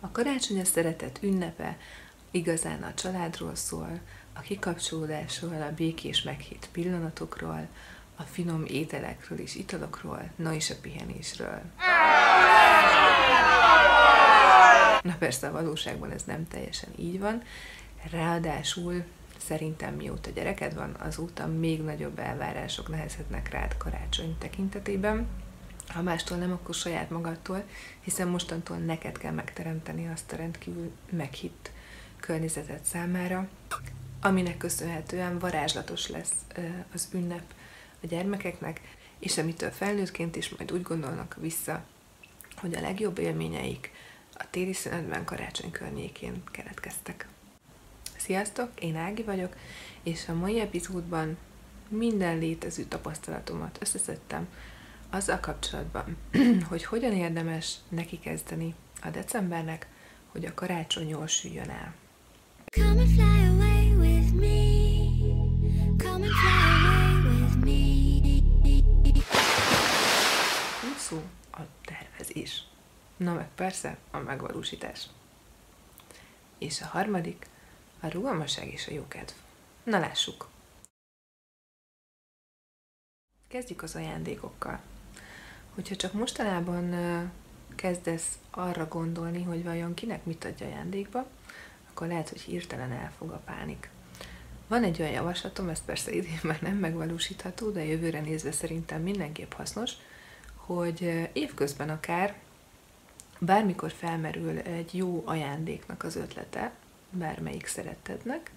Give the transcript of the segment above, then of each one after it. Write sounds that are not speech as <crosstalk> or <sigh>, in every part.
A karácsony a szeretet ünnepe, igazán a családról szól, a kikapcsolódásról, a békés meghitt pillanatokról, a finom ételekről és italokról, na és a pihenésről. Na persze a valóságban ez nem teljesen így van, ráadásul szerintem mióta gyereked van, azóta még nagyobb elvárások nehezhetnek rád karácsony tekintetében, ha mástól nem, akkor saját magadtól, hiszen mostantól neked kell megteremteni azt a rendkívül meghitt környezetet számára, aminek köszönhetően varázslatos lesz az ünnep a gyermekeknek, és amitől felnőttként is majd úgy gondolnak vissza, hogy a legjobb élményeik a téli szünetben karácsony környékén keletkeztek. Sziasztok, én Ági vagyok, és a mai epizódban minden létező tapasztalatomat összeszedtem azzal kapcsolatban, <clears throat> hogy hogyan érdemes neki kezdeni a decembernek, hogy a karácsony jól süljön el. Come and fly away with me. Come and fly away with me. szó a tervezés. Na meg persze a megvalósítás. És a harmadik a rugalmasság és a jókedv. Na lássuk! Kezdjük az ajándékokkal. Hogyha csak mostanában kezdesz arra gondolni, hogy vajon kinek mit adja ajándékba, akkor lehet, hogy hirtelen elfog a pánik. Van egy olyan javaslatom, ez persze idén már nem megvalósítható, de jövőre nézve szerintem mindenképp hasznos, hogy évközben akár bármikor felmerül egy jó ajándéknak az ötlete, bármelyik szeretednek,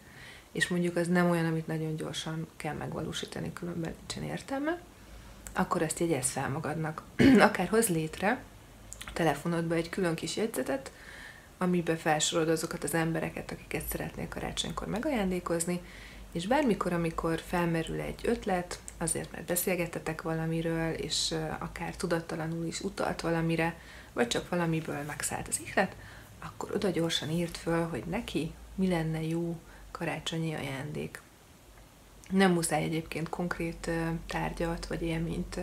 és mondjuk az nem olyan, amit nagyon gyorsan kell megvalósítani, különben nincsen értelme, akkor ezt jegyez fel magadnak. <clears throat> Akár hoz létre a telefonodba egy külön kis jegyzetet, amiben felsorod azokat az embereket, akiket szeretnél karácsonykor megajándékozni, és bármikor, amikor felmerül egy ötlet, azért mert beszélgettetek valamiről, és akár tudattalanul is utalt valamire, vagy csak valamiből megszállt az ihlet, akkor oda gyorsan írt föl, hogy neki mi lenne jó karácsonyi ajándék. Nem muszáj egyébként konkrét tárgyat vagy élményt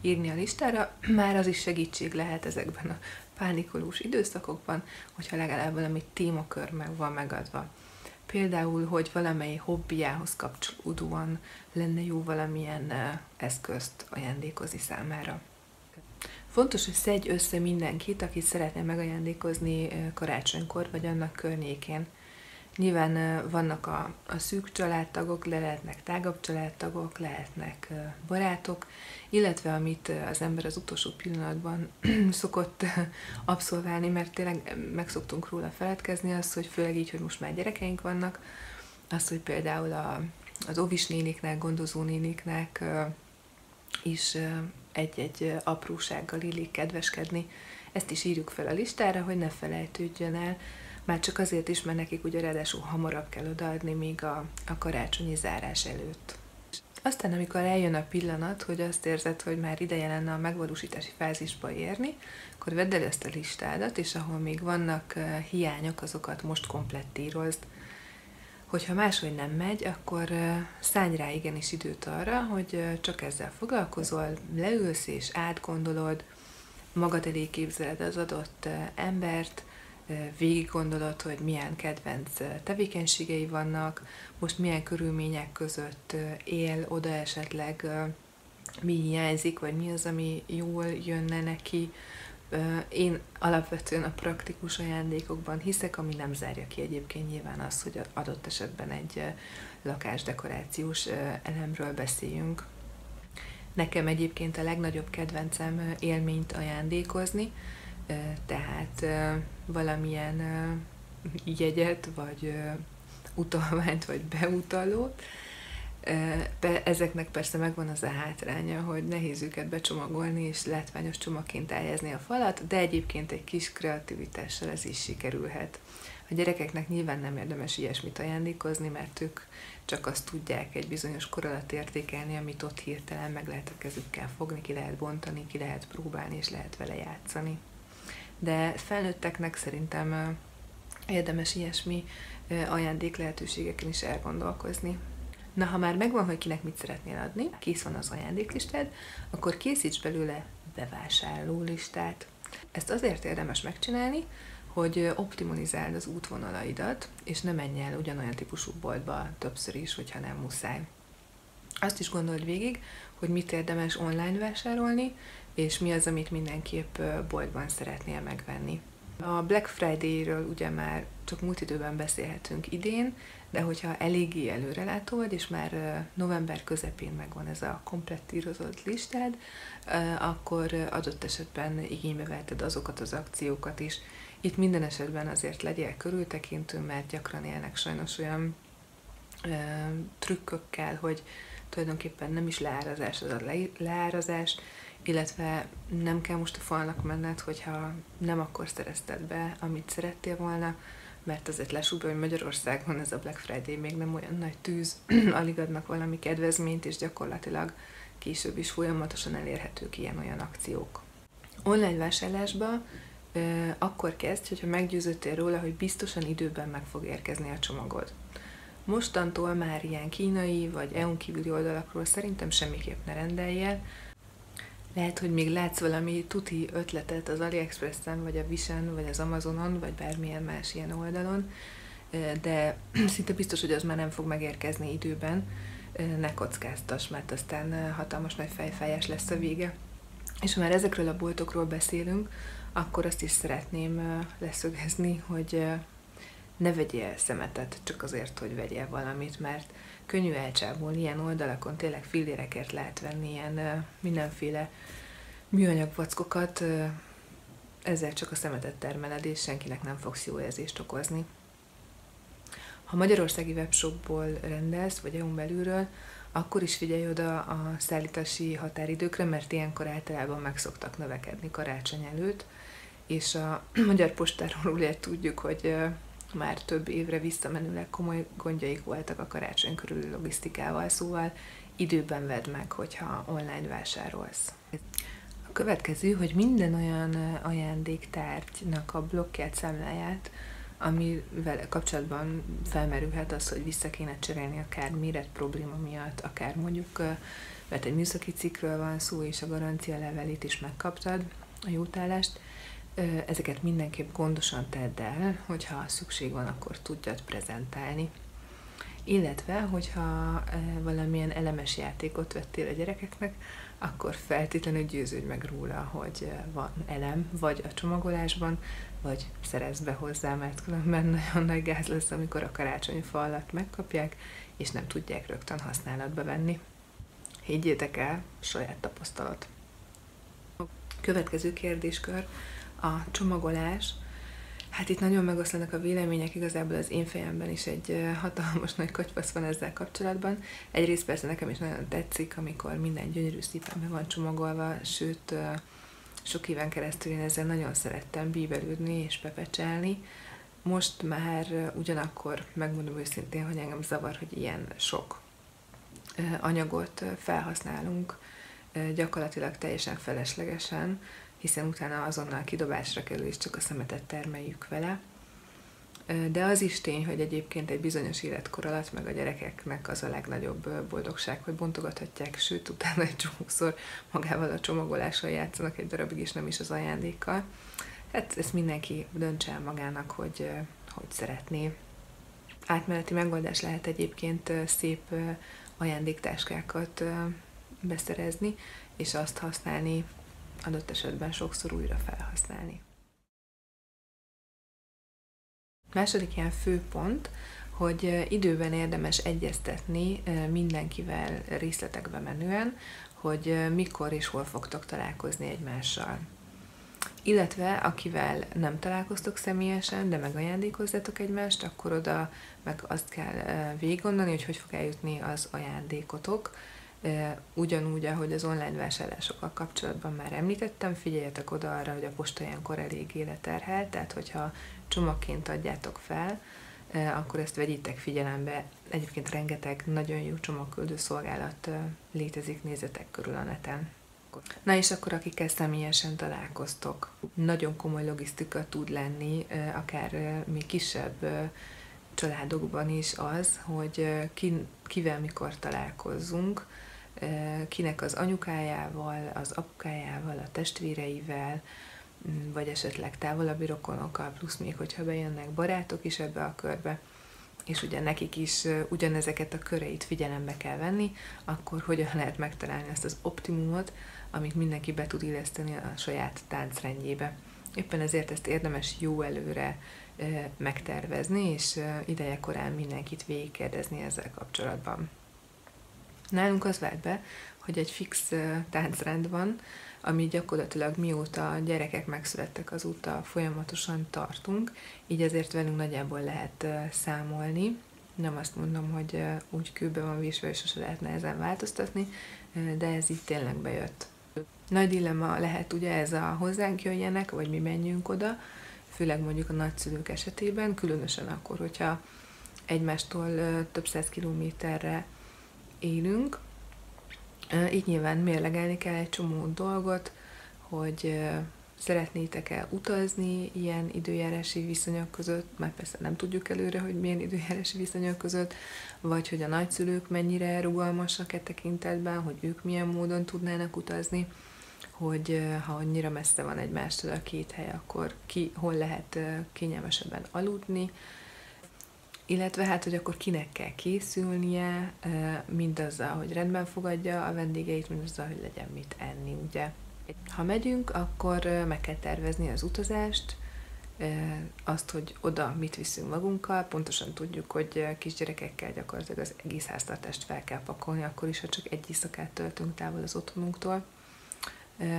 írni a listára, <clears throat> már az is segítség lehet ezekben a pánikolós időszakokban, hogyha legalább valami témakör meg van megadva. Például, hogy valamely hobbiához kapcsolódóan lenne jó valamilyen eszközt ajándékozni számára. Fontos, hogy szedj össze mindenkit, akit szeretne megajándékozni karácsonykor vagy annak környékén. Nyilván vannak a, a szűk családtagok, le lehetnek tágabb családtagok, lehetnek barátok, illetve amit az ember az utolsó pillanatban <clears throat> szokott abszolválni, mert tényleg meg szoktunk róla feledkezni, az, hogy főleg így, hogy most már gyerekeink vannak, az, hogy például a, az ovis néniknek, gondozó néniknek is egy-egy aprósággal illik kedveskedni. Ezt is írjuk fel a listára, hogy ne felejtődjön el, már csak azért is, mert nekik ugye ráadásul hamarabb kell odaadni, még a, a karácsonyi zárás előtt. Aztán, amikor eljön a pillanat, hogy azt érzed, hogy már ideje lenne a megvalósítási fázisba érni, akkor vedd el ezt a listádat, és ahol még vannak hiányok, azokat most komplettírozd. Hogyha máshogy nem megy, akkor szállj rá igenis időt arra, hogy csak ezzel foglalkozol, leülsz és átgondolod, magad elé képzeled az adott embert, végig gondolod, hogy milyen kedvenc tevékenységei vannak, most milyen körülmények között él oda esetleg, mi hiányzik, vagy mi az, ami jól jönne neki. Én alapvetően a praktikus ajándékokban hiszek, ami nem zárja ki egyébként nyilván az, hogy adott esetben egy lakásdekorációs elemről beszéljünk. Nekem egyébként a legnagyobb kedvencem élményt ajándékozni, tehát valamilyen jegyet, vagy utalványt, vagy beutalót. Ezeknek persze megvan az a hátránya, hogy nehéz őket becsomagolni és látványos csomagként eljezni a falat, de egyébként egy kis kreativitással ez is sikerülhet. A gyerekeknek nyilván nem érdemes ilyesmit ajándékozni, mert ők csak azt tudják egy bizonyos kor alatt értékelni, amit ott hirtelen meg lehet a kezükkel fogni, ki lehet bontani, ki lehet próbálni és lehet vele játszani de felnőtteknek szerintem érdemes ilyesmi ajándék lehetőségeken is elgondolkozni. Na, ha már megvan, hogy kinek mit szeretnél adni, kész van az ajándéklistád, akkor készíts belőle bevásárló listát. Ezt azért érdemes megcsinálni, hogy optimalizáld az útvonalaidat, és ne menj el ugyanolyan típusú boltba többször is, hogyha nem muszáj. Azt is gondold végig, hogy mit érdemes online vásárolni, és mi az, amit mindenképp boltban szeretnél megvenni. A Black Friday-ről ugye már csak múlt időben beszélhetünk idén, de hogyha eléggé előrelátó vagy, és már november közepén megvan ez a komplettírozott listád, akkor adott esetben igénybe veheted azokat az akciókat is. Itt minden esetben azért legyél körültekintő, mert gyakran élnek sajnos olyan trükkökkel, hogy tulajdonképpen nem is leárazás az a leárazás, illetve nem kell most a falnak menned, hogyha nem akkor szerezted be, amit szerettél volna, mert azért lesúgja, hogy Magyarországon ez a Black Friday még nem olyan nagy tűz, <clears throat> alig adnak valami kedvezményt, és gyakorlatilag később is folyamatosan elérhetők ilyen-olyan akciók. Online vásárlásba ö, akkor kezdj, hogyha meggyőződtél róla, hogy biztosan időben meg fog érkezni a csomagod. Mostantól már ilyen kínai vagy EU-n kívüli oldalakról szerintem semmiképp ne rendeljél, lehet, hogy még látsz valami tuti ötletet az AliExpress-en, vagy a Visen, vagy az Amazonon, vagy bármilyen más ilyen oldalon, de <clears throat> szinte biztos, hogy az már nem fog megérkezni időben, ne kockáztass, mert aztán hatalmas nagy fejfájás lesz a vége. És ha már ezekről a boltokról beszélünk, akkor azt is szeretném leszögezni, hogy ne vegyél szemetet csak azért, hogy vegyél valamit, mert könnyű elcsábulni ilyen oldalakon, tényleg fillérekért lehet venni ilyen mindenféle műanyag vackokat, ezzel csak a szemetet termeled, és senkinek nem fogsz jó érzést okozni. Ha magyarországi webshopból rendelsz, vagy EU-n belülről, akkor is figyelj oda a szállítási határidőkre, mert ilyenkor általában meg szoktak növekedni karácsony előtt, és a <clears throat> Magyar Postáról ugye tudjuk, hogy már több évre visszamenőleg komoly gondjaik voltak a karácsony körüli logisztikával, szóval időben vedd meg, hogyha online vásárolsz. A következő, hogy minden olyan ajándéktárgynak a blokkját, számláját, amivel kapcsolatban felmerülhet az, hogy vissza kéne cserélni akár méret probléma miatt, akár mondjuk, mert egy műszaki cikkről van szó, és a garancia levelét is megkaptad, a jótállást, ezeket mindenképp gondosan tedd el, hogyha szükség van, akkor tudjad prezentálni. Illetve, hogyha valamilyen elemes játékot vettél a gyerekeknek, akkor feltétlenül győződj meg róla, hogy van elem, vagy a csomagolásban, vagy szerez be hozzá, mert különben nagyon nagy gáz lesz, amikor a karácsonyfa alatt megkapják, és nem tudják rögtön használatba venni. Higgyétek el, saját tapasztalat. Következő kérdéskör, a csomagolás. Hát itt nagyon megoszlanak a vélemények, igazából az én fejemben is egy hatalmas nagy katyvasz van ezzel kapcsolatban. Egyrészt persze nekem is nagyon tetszik, amikor minden gyönyörű szépen be van csomagolva, sőt, sok éven keresztül én ezzel nagyon szerettem bíbelődni és pepecselni. Most már ugyanakkor megmondom őszintén, hogy engem zavar, hogy ilyen sok anyagot felhasználunk gyakorlatilag teljesen feleslegesen, hiszen utána azonnal kidobásra kerül, és csak a szemetet termeljük vele. De az is tény, hogy egyébként egy bizonyos életkor alatt meg a gyerekeknek az a legnagyobb boldogság, hogy bontogathatják, sőt, utána egy csomószor magával a csomagolással játszanak egy darabig, és nem is az ajándékkal. Hát ezt mindenki döntse el magának, hogy hogy szeretné. Átmeneti megoldás lehet egyébként szép ajándéktáskákat beszerezni, és azt használni adott esetben sokszor újra felhasználni. Második ilyen fő pont, hogy időben érdemes egyeztetni mindenkivel részletekbe menően, hogy mikor és hol fogtok találkozni egymással. Illetve akivel nem találkoztok személyesen, de megajándékozzatok egymást, akkor oda meg azt kell végig gondolni, hogy hogy fog eljutni az ajándékotok, Ugyanúgy, ahogy az online vásárlásokkal kapcsolatban már említettem, figyeljetek oda arra, hogy a posta ilyenkor eléggé leterhel, tehát hogyha csomagként adjátok fel, akkor ezt vegyétek figyelembe. Egyébként rengeteg nagyon jó csomagküldő szolgálat létezik, nézetek körül a neten. Na és akkor akikkel személyesen találkoztok, nagyon komoly logisztika tud lenni, akár még kisebb családokban is az, hogy ki, kivel mikor találkozzunk, kinek az anyukájával, az apukájával, a testvéreivel, vagy esetleg távolabbi rokonokkal, plusz még, hogyha bejönnek barátok is ebbe a körbe, és ugye nekik is ugyanezeket a köreit figyelembe kell venni, akkor hogyan lehet megtalálni ezt az optimumot, amit mindenki be tud illeszteni a saját táncrendjébe. Éppen ezért ezt érdemes jó előre megtervezni, és ideje korán mindenkit végigkérdezni ezzel kapcsolatban. Nálunk az vált be, hogy egy fix táncrend van, ami gyakorlatilag mióta a gyerekek megszülettek azóta folyamatosan tartunk, így ezért velünk nagyjából lehet számolni. Nem azt mondom, hogy úgy kőbe van vésve, és sose lehetne ezen változtatni, de ez itt tényleg bejött. Nagy dilemma lehet ugye ez a hozzánk jöjjenek, vagy mi menjünk oda, főleg mondjuk a nagyszülők esetében, különösen akkor, hogyha egymástól több száz kilométerre élünk, így nyilván mérlegelni kell egy csomó dolgot, hogy szeretnétek-e utazni ilyen időjárási viszonyok között, már persze nem tudjuk előre, hogy milyen időjárási viszonyok között, vagy hogy a nagyszülők mennyire rugalmasak e tekintetben, hogy ők milyen módon tudnának utazni, hogy ha annyira messze van egymástól a két hely, akkor ki, hol lehet kényelmesebben aludni, illetve hát, hogy akkor kinek kell készülnie, mindazzal, hogy rendben fogadja a vendégeit, mindazzal, hogy legyen mit enni, ugye. Ha megyünk, akkor meg kell tervezni az utazást, azt, hogy oda mit viszünk magunkkal, pontosan tudjuk, hogy kisgyerekekkel gyakorlatilag az egész háztartást fel kell pakolni, akkor is, ha csak egy éjszakát töltünk távol az otthonunktól.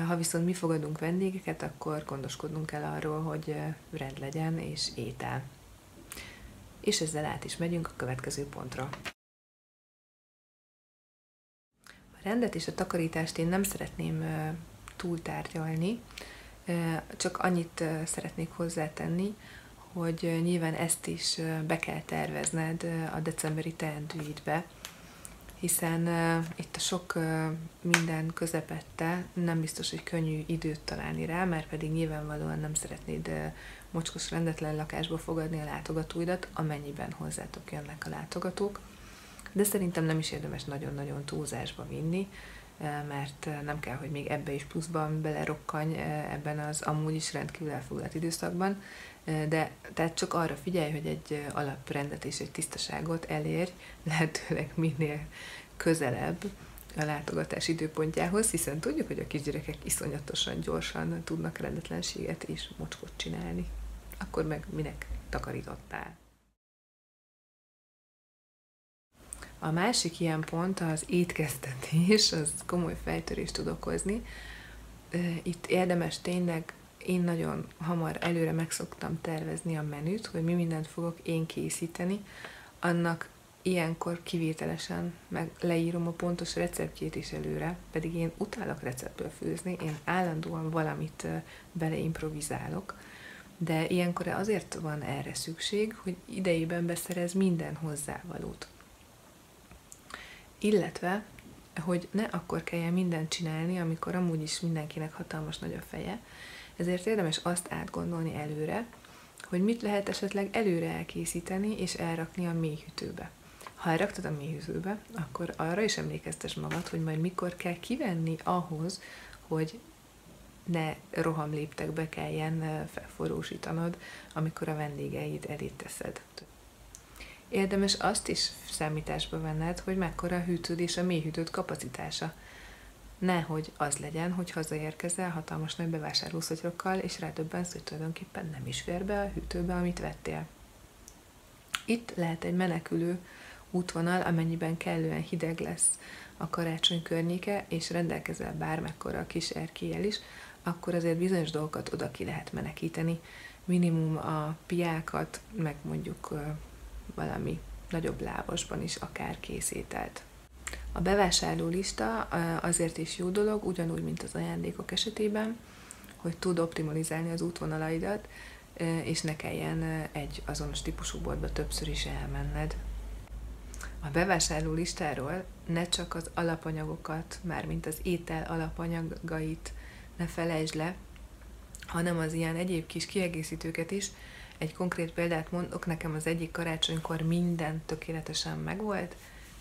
Ha viszont mi fogadunk vendégeket, akkor gondoskodnunk kell arról, hogy rend legyen és étel és ezzel át is megyünk a következő pontra. A rendet és a takarítást én nem szeretném túltárgyalni, csak annyit szeretnék hozzátenni, hogy nyilván ezt is be kell tervezned a decemberi teendőidbe, hiszen itt a sok minden közepette nem biztos, hogy könnyű időt találni rá, mert pedig nyilvánvalóan nem szeretnéd mocskos rendetlen lakásba fogadni a látogatóidat, amennyiben hozzátok jönnek a látogatók. De szerintem nem is érdemes nagyon-nagyon túlzásba vinni, mert nem kell, hogy még ebbe is pluszban belerokkanj ebben az amúgy is rendkívül elfoglalt időszakban, de tehát csak arra figyelj, hogy egy alaprendet és egy tisztaságot elérj, <laughs> lehetőleg minél közelebb a látogatás időpontjához, hiszen tudjuk, hogy a kisgyerekek iszonyatosan gyorsan tudnak rendetlenséget és mocskot csinálni. Akkor meg minek takarítottál? A másik ilyen pont az étkeztetés, az komoly fejtörést tud okozni. Itt érdemes tényleg én nagyon hamar előre megszoktam tervezni a menüt, hogy mi mindent fogok én készíteni, annak ilyenkor kivételesen meg leírom a pontos receptjét is előre, pedig én utálok receptből főzni, én állandóan valamit beleimprovizálok, de ilyenkor azért van erre szükség, hogy idejében beszerez minden hozzávalót. Illetve, hogy ne akkor kelljen mindent csinálni, amikor amúgy is mindenkinek hatalmas nagy a feje, ezért érdemes azt átgondolni előre, hogy mit lehet esetleg előre elkészíteni és elrakni a mélyhűtőbe. Ha elraktad a mélyhűtőbe, akkor arra is emlékeztes magad, hogy majd mikor kell kivenni ahhoz, hogy ne rohamléptekbe kelljen felforrósítanod, amikor a vendégeid elé teszed. Érdemes azt is számításba venned, hogy mekkora a hűtőd és a mélyhűtőd kapacitása. Nehogy az legyen, hogy hazaérkezel hatalmas nagy bevásárlószotyrokkal, és rádöbbensz, hogy tulajdonképpen nem is fér be a hűtőbe, amit vettél. Itt lehet egy menekülő útvonal, amennyiben kellően hideg lesz a karácsony környéke, és rendelkezel bármekkora a kis erkélyel is, akkor azért bizonyos dolgokat oda ki lehet menekíteni. Minimum a piákat, meg mondjuk valami nagyobb lábasban is akár készített. A bevásárló lista azért is jó dolog, ugyanúgy, mint az ajándékok esetében, hogy tud optimalizálni az útvonalaidat, és ne kelljen egy azonos típusú boltba többször is elmenned. A bevásárló listáról ne csak az alapanyagokat, mármint az étel alapanyagait ne felejtsd le, hanem az ilyen egyéb kis kiegészítőket is. Egy konkrét példát mondok, nekem az egyik karácsonykor minden tökéletesen megvolt,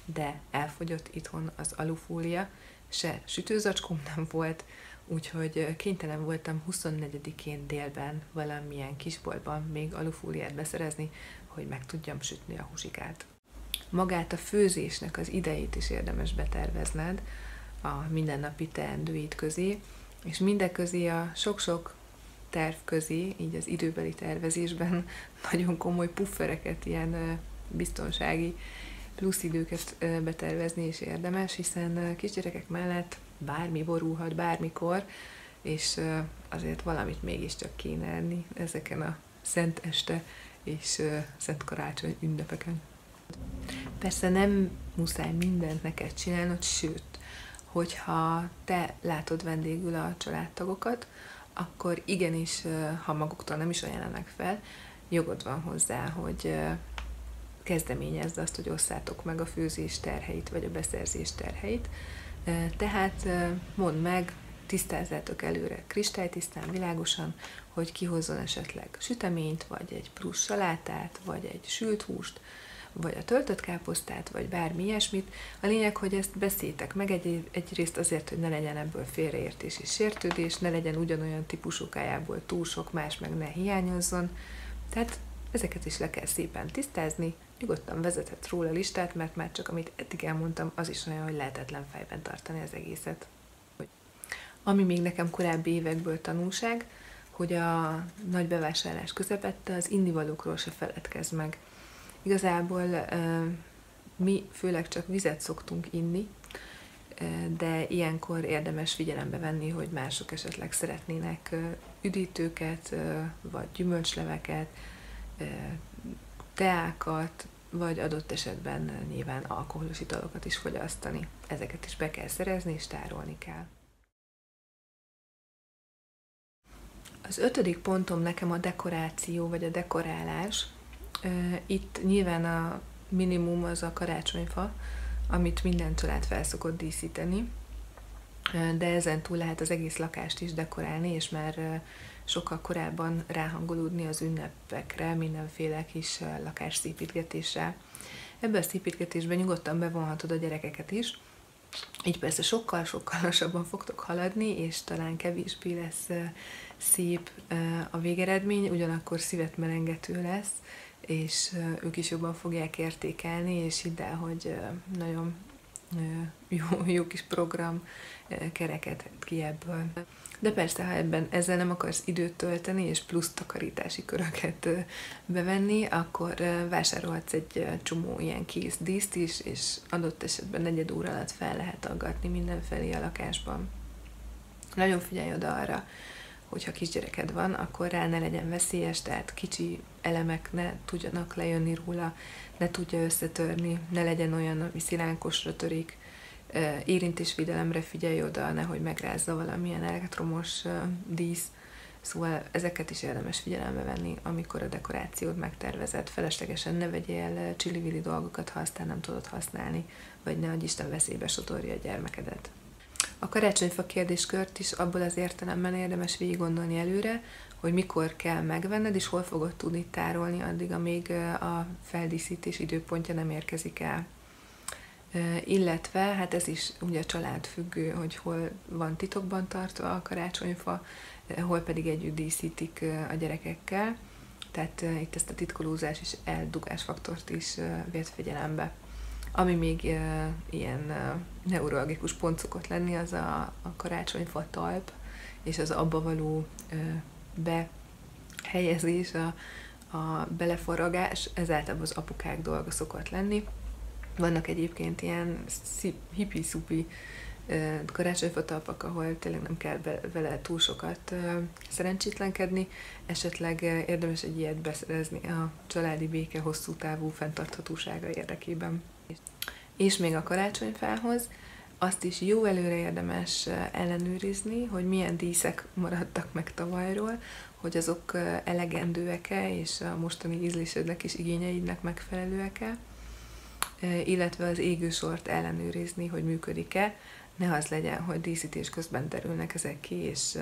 de elfogyott itthon az alufólia, se sütőzacskóm <laughs> nem volt, úgyhogy kénytelen voltam 24-én délben valamilyen kisboltban még alufóliát beszerezni, hogy meg tudjam sütni a húsikát. Magát a főzésnek az idejét is érdemes betervezned a mindennapi teendőid közé, és mindeközé a sok-sok terv közé, így az időbeli tervezésben <laughs> nagyon komoly puffereket, ilyen biztonsági plusz időket betervezni is érdemes, hiszen kisgyerekek mellett bármi borulhat bármikor, és azért valamit mégiscsak kéne enni ezeken a Szent Este és Szent Karácsony ünnepeken. Persze nem muszáj mindent neked csinálnod, sőt, hogyha te látod vendégül a családtagokat, akkor igenis, ha maguktól nem is ajánlanak fel, jogod van hozzá, hogy kezdeményezd azt, hogy osszátok meg a főzés terheit, vagy a beszerzés terheit. Tehát mondd meg, tisztázzátok előre kristálytisztán, világosan, hogy kihozzon esetleg süteményt, vagy egy plusz salátát, vagy egy sült húst, vagy a töltött káposztát, vagy bármi ilyesmit. A lényeg, hogy ezt beszéljétek meg egy, egyrészt azért, hogy ne legyen ebből félreértés és sértődés, ne legyen ugyanolyan típusú kájából túl sok más, meg ne hiányozzon. Tehát ezeket is le kell szépen tisztázni, nyugodtan vezethetsz róla listát, mert már csak amit eddig elmondtam, az is olyan, hogy lehetetlen fejben tartani az egészet. Ami még nekem korábbi évekből tanulság, hogy a nagy bevásárlás közepette az indivalókról se feledkezz meg. Igazából mi főleg csak vizet szoktunk inni, de ilyenkor érdemes figyelembe venni, hogy mások esetleg szeretnének üdítőket, vagy gyümölcsleveket, teákat, vagy adott esetben nyilván alkoholos italokat is fogyasztani. Ezeket is be kell szerezni és tárolni kell. Az ötödik pontom nekem a dekoráció, vagy a dekorálás. Itt nyilván a minimum az a karácsonyfa, amit minden család felszokott díszíteni, de ezen túl lehet az egész lakást is dekorálni, és már sokkal korábban ráhangolódni az ünnepekre, mindenféle kis lakásszépítgetésre. Ebben a szépítgetésben nyugodtan bevonhatod a gyerekeket is, így persze sokkal-sokkal lassabban fogtok haladni, és talán kevésbé lesz szép a végeredmény, ugyanakkor szívet melengető lesz, és ők is jobban fogják értékelni, és hidd el, hogy nagyon jó, <laughs> jó kis program kereket ki ebből. De persze, ha ebben ezzel nem akarsz időt tölteni, és plusz takarítási köröket bevenni, akkor vásárolhatsz egy csomó ilyen kész díszt is, és adott esetben negyed óra alatt fel lehet aggatni mindenfelé a lakásban. Nagyon figyelj oda arra, hogyha kisgyereked van, akkor rá ne legyen veszélyes, tehát kicsi elemek ne tudjanak lejönni róla, ne tudja összetörni, ne legyen olyan, ami szilánkosra törik, érintésvédelemre figyelj oda, nehogy megrázza valamilyen elektromos dísz, Szóval ezeket is érdemes figyelembe venni, amikor a dekorációt megtervezed. Feleslegesen ne vegyél csili dolgokat, ha aztán nem tudod használni, vagy ne, hogy Isten veszélybe sodorja a gyermekedet. A karácsonyfa kérdéskört is abból az értelemben érdemes végig gondolni előre, hogy mikor kell megvenned, és hol fogod tudni tárolni addig, amíg a feldíszítés időpontja nem érkezik el. Illetve, hát ez is ugye a család függő, hogy hol van titokban tartva a karácsonyfa, hol pedig együtt díszítik a gyerekekkel. Tehát itt ezt a titkolózás és eldugás faktort is vért figyelembe. Ami még ilyen neurologikus pont szokott lenni, az a, a karácsonyfa talp, és az abba való behelyezés, a, a beleforragás, ez általában az apukák dolga szokott lenni. Vannak egyébként ilyen hippi-szupi karácsonyfatalpak, ahol tényleg nem kell vele túl sokat szerencsétlenkedni, esetleg érdemes egy ilyet beszerezni a családi béke hosszú távú fenntarthatósága érdekében. És még a karácsonyfához azt is jó előre érdemes ellenőrizni, hogy milyen díszek maradtak meg tavalyról, hogy azok elegendőek-e, és a mostani ízlésednek és igényeidnek megfelelőek-e, illetve az égősort ellenőrizni, hogy működik-e, ne az legyen, hogy díszítés közben terülnek ezek ki, és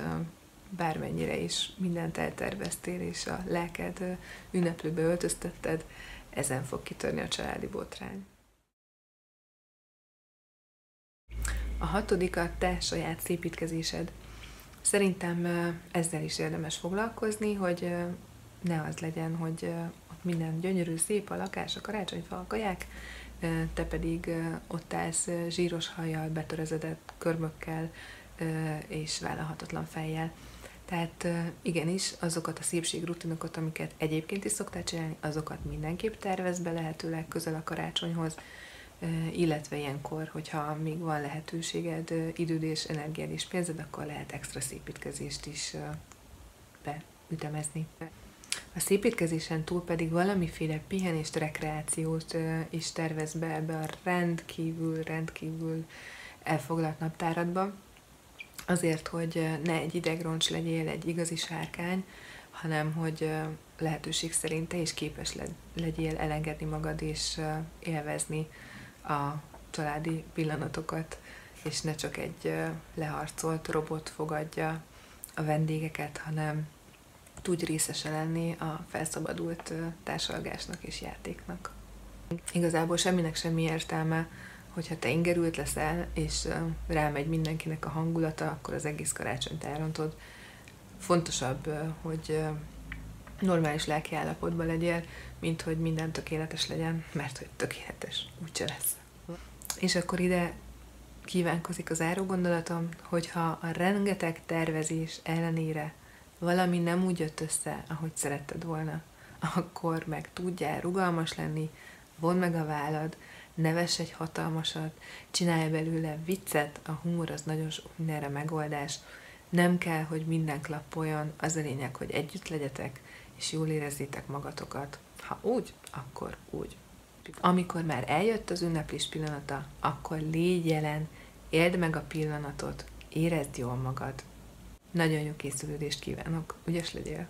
bármennyire is mindent elterveztél, és a lelked ünneplőbe öltöztetted, ezen fog kitörni a családi botrány. A hatodik a te saját szépítkezésed. Szerintem ezzel is érdemes foglalkozni, hogy ne az legyen, hogy ott minden gyönyörű, szép a lakás, a karácsonyfa, a kaják, te pedig ott állsz zsíros hajjal, betörözedett körmökkel és vállalhatatlan fejjel. Tehát igenis, azokat a szépségrutinokat, amiket egyébként is szoktál csinálni, azokat mindenképp tervez be lehetőleg közel a karácsonyhoz, illetve ilyenkor, hogyha még van lehetőséged, időd és energiád és pénzed, akkor lehet extra szépítkezést is beütemezni. A szépítkezésen túl pedig valamiféle pihenést, rekreációt is tervez be ebbe a rendkívül, rendkívül elfoglalt naptáradba, azért, hogy ne egy idegroncs legyél, egy igazi sárkány, hanem hogy lehetőség szerint te is képes legyél elengedni magad és élvezni a családi pillanatokat, és ne csak egy leharcolt robot fogadja a vendégeket, hanem tudj részese lenni a felszabadult társalgásnak és játéknak. Igazából semminek semmi értelme, hogyha te ingerült leszel, és rámegy mindenkinek a hangulata, akkor az egész karácsonyt elrontod. Fontosabb, hogy normális lelki állapotban legyél, mint hogy minden tökéletes legyen, mert hogy tökéletes úgyse lesz. És akkor ide kívánkozik az áró gondolatom, hogyha a rengeteg tervezés ellenére valami nem úgy jött össze, ahogy szeretted volna, akkor meg tudjál rugalmas lenni, von meg a vállad, neves egy hatalmasat, csinálj belőle viccet, a humor az nagyon sok mindenre megoldás, nem kell, hogy minden klappoljon, az a lényeg, hogy együtt legyetek, és jól érezzétek magatokat. Ha úgy, akkor úgy. Amikor már eljött az ünneplés pillanata, akkor légy jelen, éld meg a pillanatot, érezd jól magad. Nagyon jó készülődést kívánok, ügyes legyél!